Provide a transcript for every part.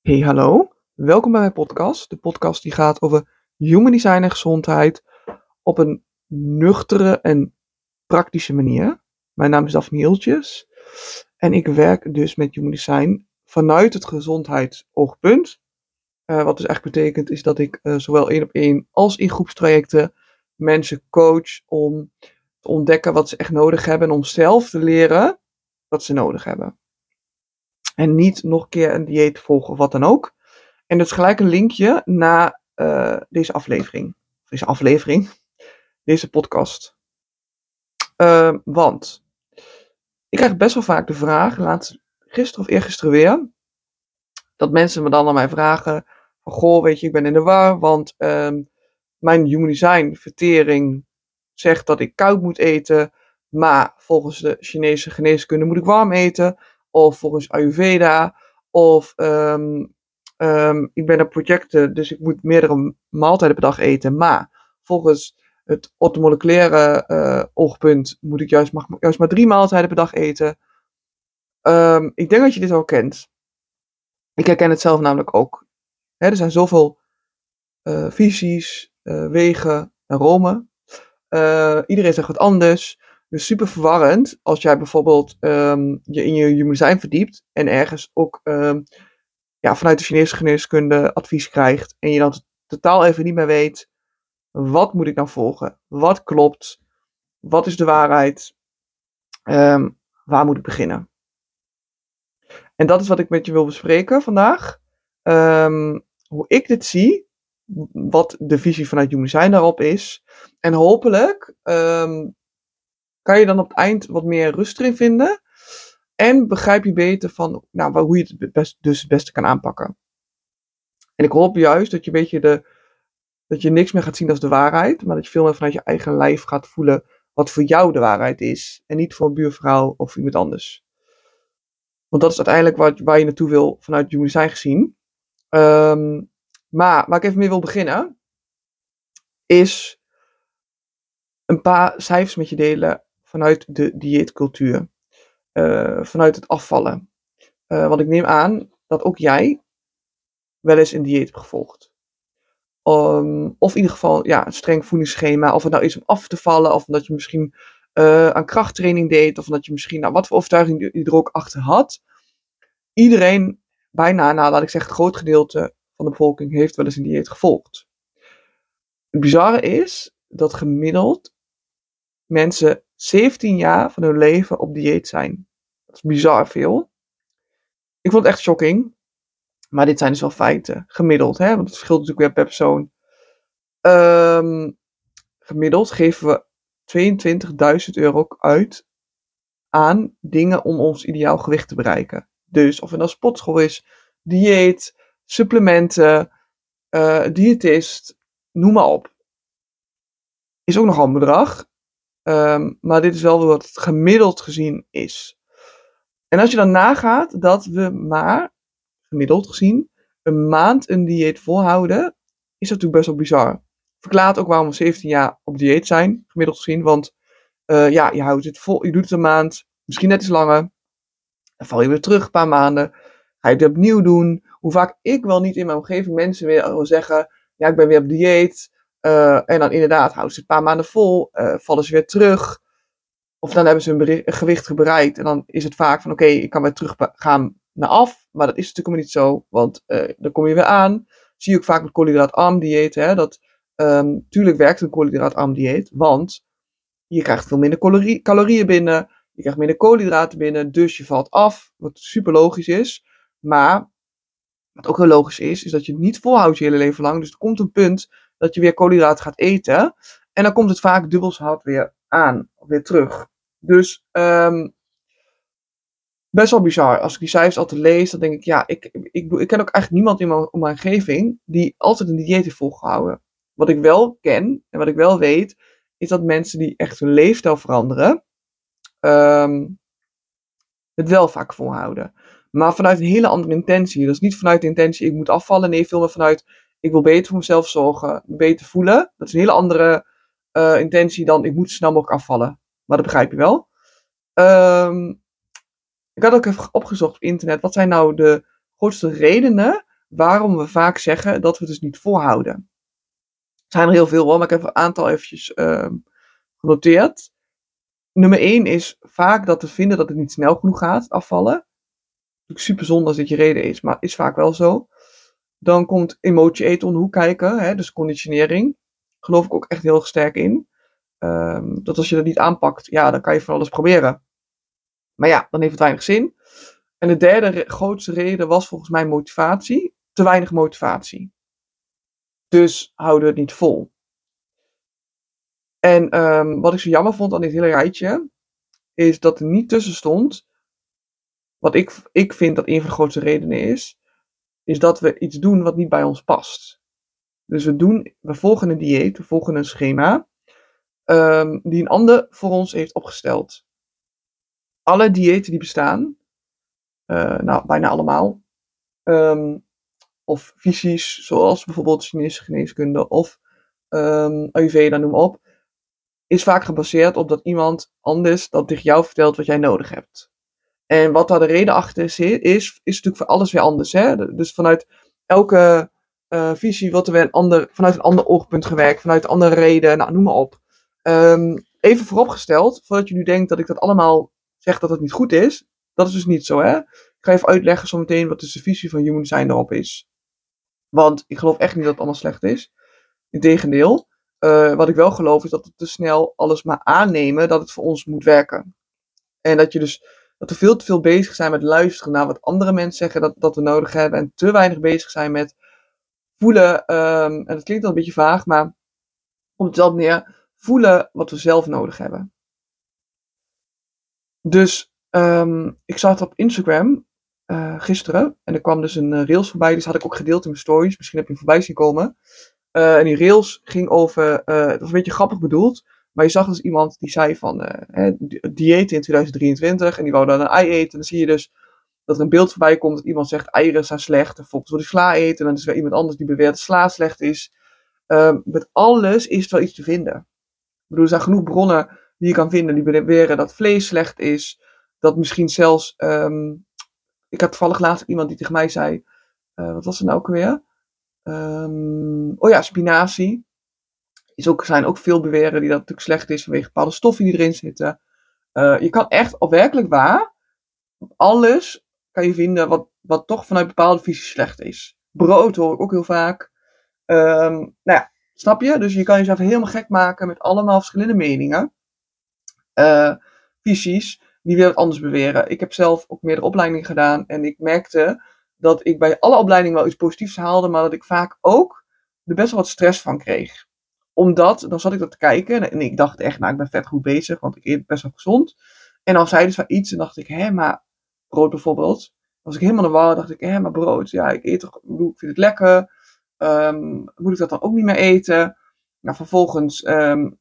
Hey, hallo. Welkom bij mijn podcast. De podcast die gaat over human design en gezondheid op een nuchtere en praktische manier. Mijn naam is Daphne Hieltjes en ik werk dus met human design vanuit het gezondheidsoogpunt. Uh, wat dus echt betekent is dat ik uh, zowel één op één als in groepstrajecten mensen coach om te ontdekken wat ze echt nodig hebben en om zelf te leren wat ze nodig hebben. En niet nog een keer een dieet volgen of wat dan ook. En dat is gelijk een linkje naar uh, deze aflevering. Deze aflevering. Deze podcast. Uh, want ik krijg best wel vaak de vraag, laatst gisteren of eergisteren weer, dat mensen me dan aan mij vragen: van, Goh, weet je, ik ben in de war, want um, mijn human design vertering zegt dat ik koud moet eten, maar volgens de Chinese geneeskunde moet ik warm eten of volgens Ayurveda, of um, um, ik ben op projecten, dus ik moet meerdere maaltijden per dag eten. Maar volgens het ortomoleculaire uh, oogpunt moet ik juist, mag juist maar drie maaltijden per dag eten. Um, ik denk dat je dit al kent. Ik herken het zelf namelijk ook. Er zijn zoveel uh, visies, uh, wegen en Rome. iedereen zegt wat anders. Dus super verwarrend als jij bijvoorbeeld um, je in je human design verdiept en ergens ook um, ja, vanuit de Chinese geneeskunde advies krijgt en je dan totaal even niet meer weet wat moet ik nou volgen, wat klopt, wat is de waarheid, um, waar moet ik beginnen. En dat is wat ik met je wil bespreken vandaag. hoe ik dit zie, wat de visie vanuit human design daarop is en hopelijk kan je dan op het eind wat meer rust erin vinden. En begrijp je beter van nou, hoe je het dus het beste kan aanpakken. En ik hoop juist dat je een beetje de, dat je niks meer gaat zien als de waarheid, maar dat je veel meer vanuit je eigen lijf gaat voelen wat voor jou de waarheid is. En niet voor een buurvrouw of iemand anders. Want dat is uiteindelijk wat, waar je naartoe wil vanuit human design gezien. Um, maar waar ik even mee wil beginnen, is een paar cijfers met je delen vanuit de dieetcultuur, uh, vanuit het afvallen. Uh, want ik neem aan dat ook jij wel eens een dieet hebt gevolgd. Um, of in ieder geval ja, een streng voedingsschema, of het nou is om af te vallen, of omdat je misschien uh, aan krachttraining deed, of omdat je misschien, nou, wat voor overtuiging je er ook achter had. Iedereen, bijna, nou laat ik zeggen, het groot gedeelte van de bevolking heeft wel eens een dieet gevolgd. Het bizarre is dat gemiddeld mensen 17 jaar van hun leven op dieet zijn. Dat is bizar veel. Ik vond het echt shocking. Maar dit zijn dus wel feiten. Gemiddeld, hè? Want het verschilt natuurlijk weer per persoon. Um, gemiddeld geven we 22.000 euro uit aan dingen om ons ideaal gewicht te bereiken. Dus of het nou sportschool is, dieet, supplementen, uh, diëtist, noem maar op. Is ook nogal een bedrag. Um, maar dit is wel wat het gemiddeld gezien is. En als je dan nagaat dat we maar, gemiddeld gezien, een maand een dieet volhouden, is dat natuurlijk best wel bizar. Verklaart ook waarom we 17 jaar op dieet zijn, gemiddeld gezien. Want uh, ja, je houdt het vol, je doet het een maand, misschien net iets langer. Dan val je weer terug een paar maanden. Ga je het opnieuw doen. Hoe vaak ik wel niet in mijn omgeving mensen weer zeggen, ja, ik ben weer op dieet. Uh, en dan inderdaad houden ze het een paar maanden vol, uh, vallen ze weer terug. Of dan hebben ze een, gewicht bereikt en dan is het vaak van oké, ik kan weer terug gaan naar af. Maar dat is natuurlijk helemaal niet zo, want uh, dan kom je weer aan. Zie je ook vaak met koolhydraatarm dieet, hè, dat um, tuurlijk werkt een koolhydraatarm dieet, want je krijgt veel minder calorie, calorieën binnen, je krijgt minder koolhydraten binnen, dus je valt af, wat super logisch is. Maar wat ook heel logisch is, is dat je het niet volhoudt je hele leven lang. Dus er komt een punt dat je weer koolhydraten gaat eten. En dan komt het vaak dubbel zo hard weer aan, weer terug. Dus um, best wel bizar. Als ik die cijfers altijd lees, dan denk ik, ja, ik, ik, ik, ken ook eigenlijk niemand in mijn, in mijn omgeving die altijd een dieet heeft volgehouden. Wat ik wel ken en wat ik wel weet, is dat mensen die echt hun leefstijl veranderen, um, het wel vaak volhouden. Maar vanuit een hele andere intentie. Dus niet vanuit de intentie, ik moet afvallen. Nee, veel meer vanuit, ik wil beter voor mezelf zorgen, beter voelen. Dat is een hele andere uh, intentie dan ik moet snel mogelijk afvallen. Maar dat begrijp je wel. Um, ik had ook even opgezocht op internet. Wat zijn nou de grootste redenen waarom we vaak zeggen dat we het dus niet volhouden. Er zijn er heel veel maar ik heb een aantal eventjes uh, genoteerd. Nummer 1 is vaak dat we vinden dat het niet snel genoeg gaat afvallen. Super zonde als dit je reden is, maar is vaak wel zo. Dan komt emotie eten om de hoek kijken, hè, dus conditionering. Geloof ik ook echt heel sterk in. Um, dat als je dat niet aanpakt, ja, dan kan je van alles proberen. Maar ja, dan heeft het weinig zin. En de derde grootste reden was volgens mij motivatie. Te weinig motivatie. Dus houden we het niet vol. En um, wat ik zo jammer vond aan dit hele rijtje, is dat er niet tussen stond, wat ik, ik vind dat een van de grootste redenen is, is dat we iets doen wat niet bij ons past. Dus we, doen, we volgen een dieet, we volgen een schema, um, die een ander voor ons heeft opgesteld. Alle diëten die bestaan, uh, nou bijna allemaal, um, of visies zoals bijvoorbeeld Chinese geneeskunde of um, Ayurveda, noem op, is vaak gebaseerd op dat iemand anders dat tegen jou vertelt wat jij nodig hebt. En wat daar de reden achter is, is, is natuurlijk voor alles weer anders. Hè? Dus vanuit elke uh, visie wordt er weer een ander, vanuit een ander oogpunt gewerkt, vanuit een andere reden, nou, noem maar op. Um, even vooropgesteld, voordat je nu denkt dat ik dat allemaal zeg dat het niet goed is, dat is dus niet zo, hè. Ik ga even uitleggen zometeen wat dus de visie van Human Design erop is. Want ik geloof echt niet dat het allemaal slecht is. Integendeel, uh, wat ik wel geloof is dat we te snel alles maar aannemen dat het voor ons moet werken. En dat je dus dat we veel te veel bezig zijn met luisteren naar wat andere mensen zeggen dat, dat we nodig hebben. En te weinig bezig zijn met voelen. Um, en dat klinkt al een beetje vaag, maar komt het wel neer. Voelen wat we zelf nodig hebben. Dus um, ik zat op Instagram uh, gisteren. En er kwam dus een uh, rails voorbij. Dus had ik ook gedeeld in mijn stories. Misschien heb je hem voorbij zien komen. Uh, en die rails ging over. het was een beetje grappig bedoeld. Maar je zag dus iemand die zei van hè, dieet in 2023. En die wou dan een ei eten. En dan zie je dus dat er een beeld voorbij komt dat iemand zegt eieren zijn slecht. En volgens wil ik sla eten. En dan is er iemand anders die beweert dat sla slecht is. Ehm, met alles is er wel iets te vinden. Ik bedoel, er zijn genoeg bronnen die je kan vinden die beweren dat vlees slecht is. Dat misschien zelfs um, ik had toevallig laatst iemand die tegen mij zei, uh, wat was het nou ook weer? Um, oh ja, spinazie. Is ook, zijn ook veel beweren die dat natuurlijk slecht is vanwege bepaalde stoffen die erin zitten. Uh, je kan echt, op werkelijk waar, alles kan je vinden wat, wat toch vanuit bepaalde visies slecht is. Brood hoor ik ook heel vaak. Um, nou ja, snap je? Dus je kan jezelf helemaal gek maken met allemaal verschillende meningen. Uh, visies die weer wat anders beweren. Ik heb zelf ook meerdere opleidingen gedaan en ik merkte dat ik bij alle opleidingen wel iets positiefs haalde, maar dat ik vaak ook er best wel wat stress van kreeg. Omdat, dan zat ik dat te kijken en ik dacht echt, nou ik ben vet goed bezig, want ik eet best wel gezond. En dan zei dus iets en dacht ik, hé, maar brood bijvoorbeeld. Was ik helemaal de war, dacht ik, hé, maar brood, ja, ik eet toch, ik vind het lekker. Um, moet ik dat dan ook niet meer eten? Nou, vervolgens um,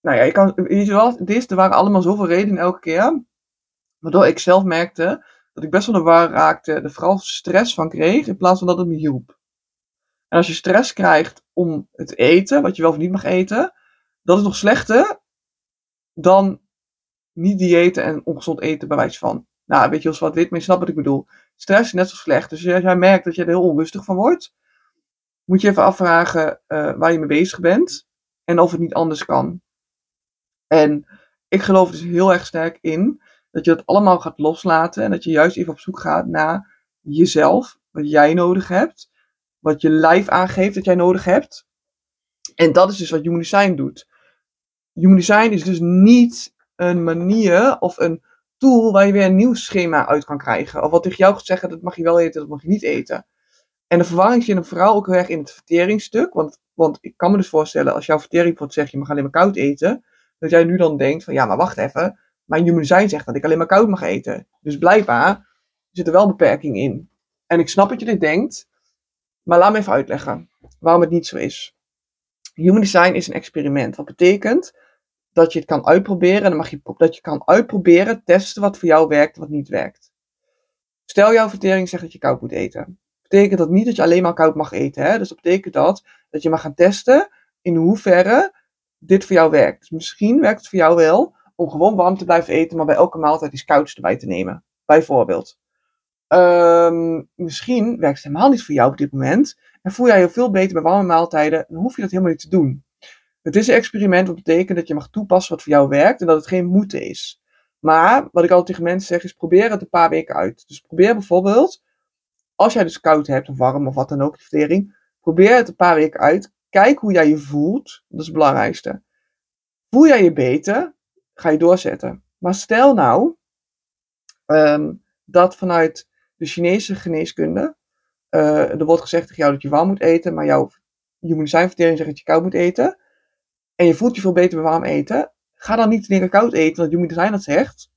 nou ja, je kan, weet je wel, dit, er waren allemaal zoveel redenen elke keer. Waardoor ik zelf merkte dat ik best wel de war raakte, er vooral stress van kreeg, in plaats van dat het me hielp. En als je stress krijgt om het eten, wat je wel of niet mag eten, dat is nog slechter dan niet diëten en ongezond eten bij wijze van. Nou, weet je, als wat dit, maar je snapt wat ik bedoel. Stress is net zo slecht. Dus als jij merkt dat je er heel onrustig van wordt, moet je even afvragen uh, waar je mee bezig bent en of het niet anders kan. En ik geloof dus heel erg sterk in dat je dat allemaal gaat loslaten en dat je juist even op zoek gaat naar jezelf, wat jij nodig hebt, wat je lijf aangeeft dat jij nodig hebt. En dat is dus wat Human Design doet. Human Design is dus niet een manier of een tool waar je weer een nieuw schema uit kan krijgen. Of wat tegen jou gaat zeggen, dat mag je wel eten, dat mag je niet eten. En de verwarring zit hem vooral ook heel erg in het verteringsstuk. Want, want ik kan me dus voorstellen, als jouw vertering zegt, je mag alleen maar koud eten dat jij nu dan denkt van ja, maar wacht even. Mijn human design zegt dat ik alleen maar koud mag eten. Dus blijkbaar zit er wel beperking in. En ik snap dat je dit denkt, maar laat me even uitleggen waarom het niet zo is. Human design is een experiment. Wat betekent dat je het kan uitproberen. En dan mag je, dat je kan uitproberen, testen wat voor jou werkt en wat niet werkt. Stel jouw vertering zegt dat je koud moet eten. Betekent dat niet dat je alleen maar koud mag eten. Hè? Dus dat betekent dat, dat je mag gaan testen in hoeverre dit voor jou werkt. Dus misschien werkt het voor jou wel om gewoon warm te blijven eten, maar bij elke maaltijd iets kouds erbij te nemen. Bijvoorbeeld. Ehm, misschien werkt het helemaal niet voor jou op dit moment. En voel jij je veel beter bij warme maaltijden, dan hoef je dat helemaal niet te doen. Het is een experiment wat betekent dat je mag toepassen wat voor jou werkt en dat het geen moeten is. Maar wat ik altijd tegen mensen zeg is probeer het een paar weken uit. Dus probeer bijvoorbeeld, als jij dus koud hebt of warm of wat dan ook, de vertering, probeer het een paar weken uit. Kijk hoe jij je voelt, dat is het belangrijkste. Voel jij je beter, ga je doorzetten. Maar stel nou ehm, dat vanuit de Chinese geneeskunde uh, er wordt gezegd tegen jou dat je warm moet eten, maar jouw immuniteivertering zegt dat je koud moet eten. En je voelt je veel beter bij warm eten. Ga dan niet dingen koud eten, want zijn dat zegt.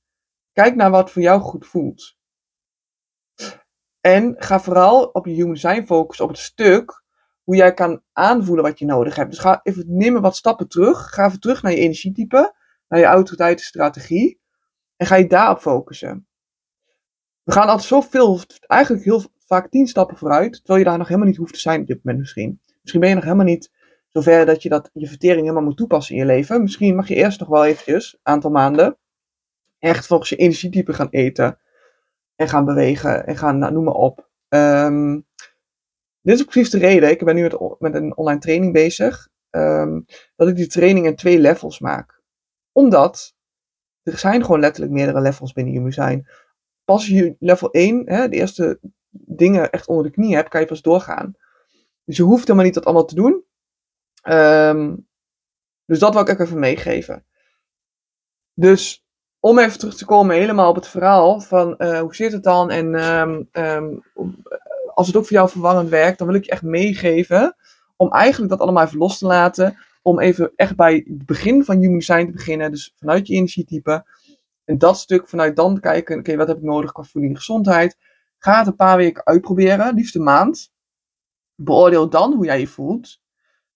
Kijk naar wat voor jou goed voelt. En ga vooral op je human design focussen op het stuk hoe jij kan aanvoelen wat je nodig hebt. Dus ga even neem wat stappen terug. Ga even terug naar je energietype, naar je autoriteitsstrategie. En ga je daarop focussen. We gaan altijd zoveel, eigenlijk heel vaak tien stappen vooruit, terwijl je daar nog helemaal niet hoeft te zijn op dit moment misschien. Misschien ben je nog helemaal niet zover dat je dat, je vertering helemaal moet toepassen in je leven. Misschien mag je eerst nog wel eventjes, een aantal maanden, echt volgens je energietype gaan eten. En gaan bewegen en gaan, nou, noem maar op. Um, dit is precies de reden, ik ben nu met, met een online training bezig, um, dat ik die training in twee levels maak. Omdat er zijn gewoon letterlijk meerdere levels binnen je zijn. Pas je level 1, hè, de eerste dingen echt onder de knie hebt, kan je pas doorgaan. Dus je hoeft helemaal niet dat allemaal te doen. Um, dus dat wil ik ook even meegeven. Dus om even terug te komen helemaal op het verhaal van uh, hoe zit het dan en um, um, als het ook voor jou verwarrend werkt, dan wil ik je echt meegeven om eigenlijk dat allemaal even los te laten. Om even echt bij het begin van human design te beginnen, dus vanuit je energietype. En dat stuk vanuit dan kijken, oké, wat heb ik nodig qua voeding en gezondheid. Ga het een paar weken uitproberen, liefst een maand. Beoordeel dan hoe jij je voelt.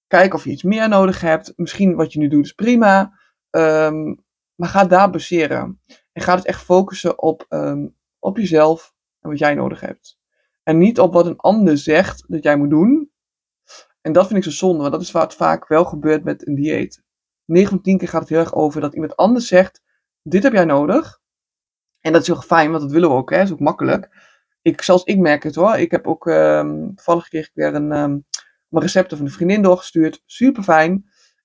Kijk of je iets meer nodig hebt. Misschien wat je nu doet is prima. Um, maar ga daar baseren. En ga dus echt focussen op, um, op jezelf en wat jij nodig hebt. En niet op wat een ander zegt dat jij moet doen. En dat vind ik zo zonde, want dat is wat vaak wel gebeurt met een dieet. 9 van 10 keer gaat het heel erg over dat iemand anders zegt: Dit heb jij nodig. En dat is heel fijn, want dat willen we ook, hè? dat is ook makkelijk ik, zelfs ik merk het hoor. Ik heb ook, um, toevallig kreeg ik weer een, um, mijn recepten van een vriendin doorgestuurd. Super fijn.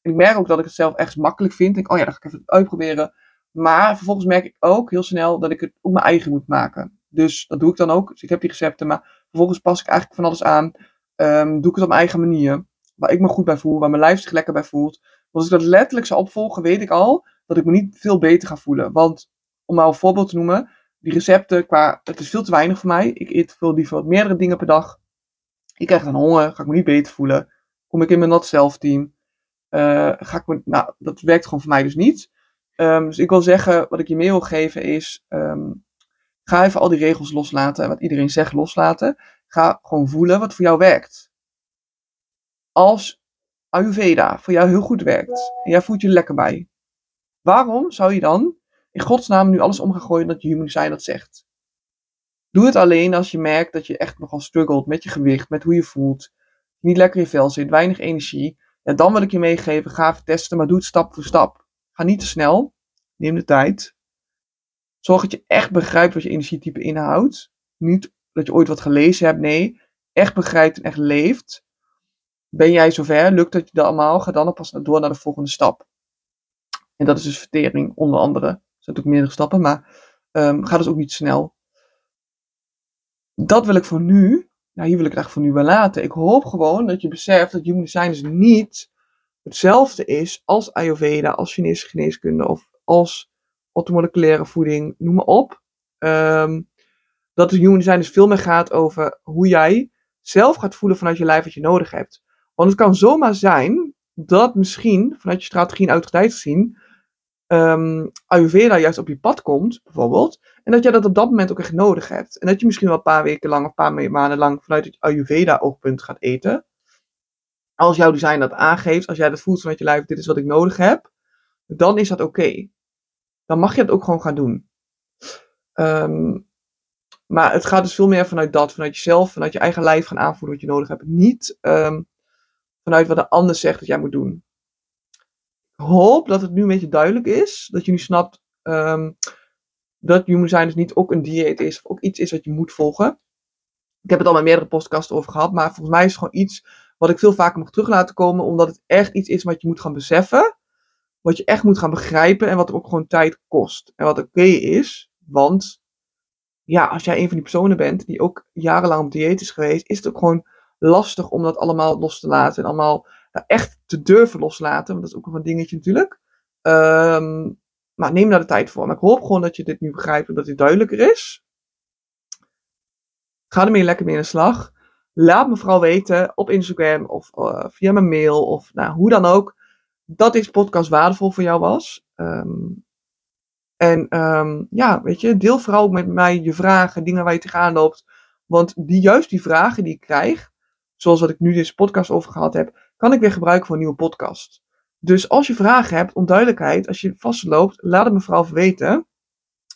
En ik merk ook dat ik het zelf echt makkelijk vind. Ik oh ja, dan ga ik even uitproberen. Maar vervolgens merk ik ook heel snel dat ik het ook mijn eigen moet maken. Dus dat doe ik dan ook. Dus ik heb die recepten, maar vervolgens pas ik eigenlijk van alles aan. Um, doe ik het op mijn eigen manier. Waar ik me goed bij voel, waar mijn lijf zich lekker bij voelt. Want als ik dat letterlijk zou opvolgen, weet ik al dat ik me niet veel beter ga voelen. Want, om maar een voorbeeld te noemen, die recepten, qua, het is veel te weinig voor mij. Ik eet veel liever wat meerdere dingen per dag. Ik krijg dan honger, ga ik me niet beter voelen. Kom ik in mijn not self team. Uh, ga ik me, nou, dat werkt gewoon voor mij dus niet. Um, dus ik wil zeggen, wat ik je mee wil geven is, um, ga even al die regels loslaten. Wat iedereen zegt loslaten. Ga gewoon voelen wat voor jou werkt. Als Ayurveda voor jou heel goed werkt. En jij voelt je lekker bij. Waarom zou je dan in godsnaam nu alles om gaan gooien dat je human design dat zegt. Doe het alleen als je merkt dat je echt nogal struggelt met je gewicht, met hoe je voelt, niet lekker in je vel zit, weinig energie. Ja, dan wil ik je meegeven, ga even testen, maar doe het stap voor stap. Ga niet te snel, neem de tijd. Zorg dat je echt begrijpt wat je energietype inhoudt. Niet dat je ooit wat gelezen hebt, nee. Echt begrijpt en echt leeft. Ben jij zover? Lukt dat je dat allemaal? Ga dan pas door naar de volgende stap. En dat is dus vertering, onder andere zijn natuurlijk meerdere stappen, maar um, ga dus ook niet snel. Dat wil ik voor nu, nou hier wil ik het echt voor nu wel laten. Ik hoop gewoon dat je beseft dat human design dus niet hetzelfde is als Ayurveda, als Chinese geneeskunde of als automoleculaire voeding, noem maar op. Um, dat het human design dus veel meer gaat over hoe jij zelf gaat voelen vanuit je lijf wat je nodig hebt. Want het kan zomaar zijn dat misschien vanuit je strategie en autoriteit gezien um, Ayurveda juist op je pad komt, bijvoorbeeld. En dat jij dat op dat moment ook echt nodig hebt. En dat je misschien wel een paar weken lang of een paar maanden lang vanuit het Ayurveda-oogpunt gaat eten. Als jouw design dat aangeeft, als jij dat voelt vanuit je lijf, dit is wat ik nodig heb, dan is dat oké. Dan mag je het ook gewoon gaan doen. Um, maar het gaat dus veel meer vanuit dat, vanuit jezelf, vanuit je eigen lijf gaan aanvoelen wat je nodig hebt. Niet um, vanuit wat de ander zegt dat jij moet doen hoop dat het nu een beetje duidelijk is. Dat je nu snapt um, dat human design dus niet ook een dieet is, of ook iets is wat je moet volgen. Ik heb het al met meerdere podcasts over gehad, maar volgens mij is het gewoon iets wat ik veel vaker mag terug laten komen, omdat het echt iets is wat je moet gaan beseffen, wat je echt moet gaan begrijpen en wat ook gewoon tijd kost. En wat oké is, want ja, als jij een van die personen bent die ook jarenlang op dieet is geweest, is het ook gewoon lastig om dat allemaal los te laten en allemaal echt te durven loslaten, want dat is ook nog een dingetje natuurlijk. Ehm, maar neem daar de tijd voor. Maar ik hoop gewoon dat je dit nu begrijpt en dat dit duidelijker is. Ga ermee lekker mee in de slag. Laat me vooral weten op Instagram of uh, via mijn mail of nou, hoe dan ook. Dat deze podcast waardevol voor jou was. Um, en um, ja, weet je, deel vooral met mij je vragen, dingen waar je tegenaan loopt. Want die, juist die vragen die ik krijg, zoals wat ik nu deze podcast over gehad heb, kan ik weer gebruiken voor een nieuwe podcast. Dus als je vragen hebt, onduidelijkheid, als je vastloopt, laat het me vooral weten.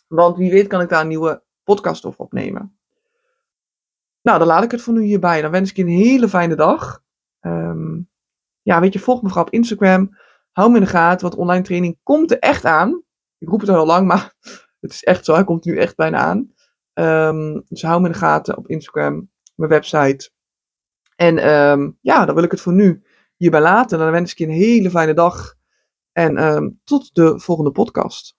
Want wie weet kan ik daar een nieuwe podcast over opnemen. Nou, dan laat ik het voor nu hierbij. Dan wens ik je een hele fijne dag. Um, ja, weet je, volg me vooral op Instagram. Hou me in de gaten, want online training komt er echt aan. Ik roep het al lang, maar het is echt zo. Hij komt nu echt bijna aan. Um, dus hou me in de gaten op Instagram, mijn website. En um, ja, dan wil ik het voor nu hierbij laten. Dan wens ik je een hele fijne dag. En um, tot de volgende podcast.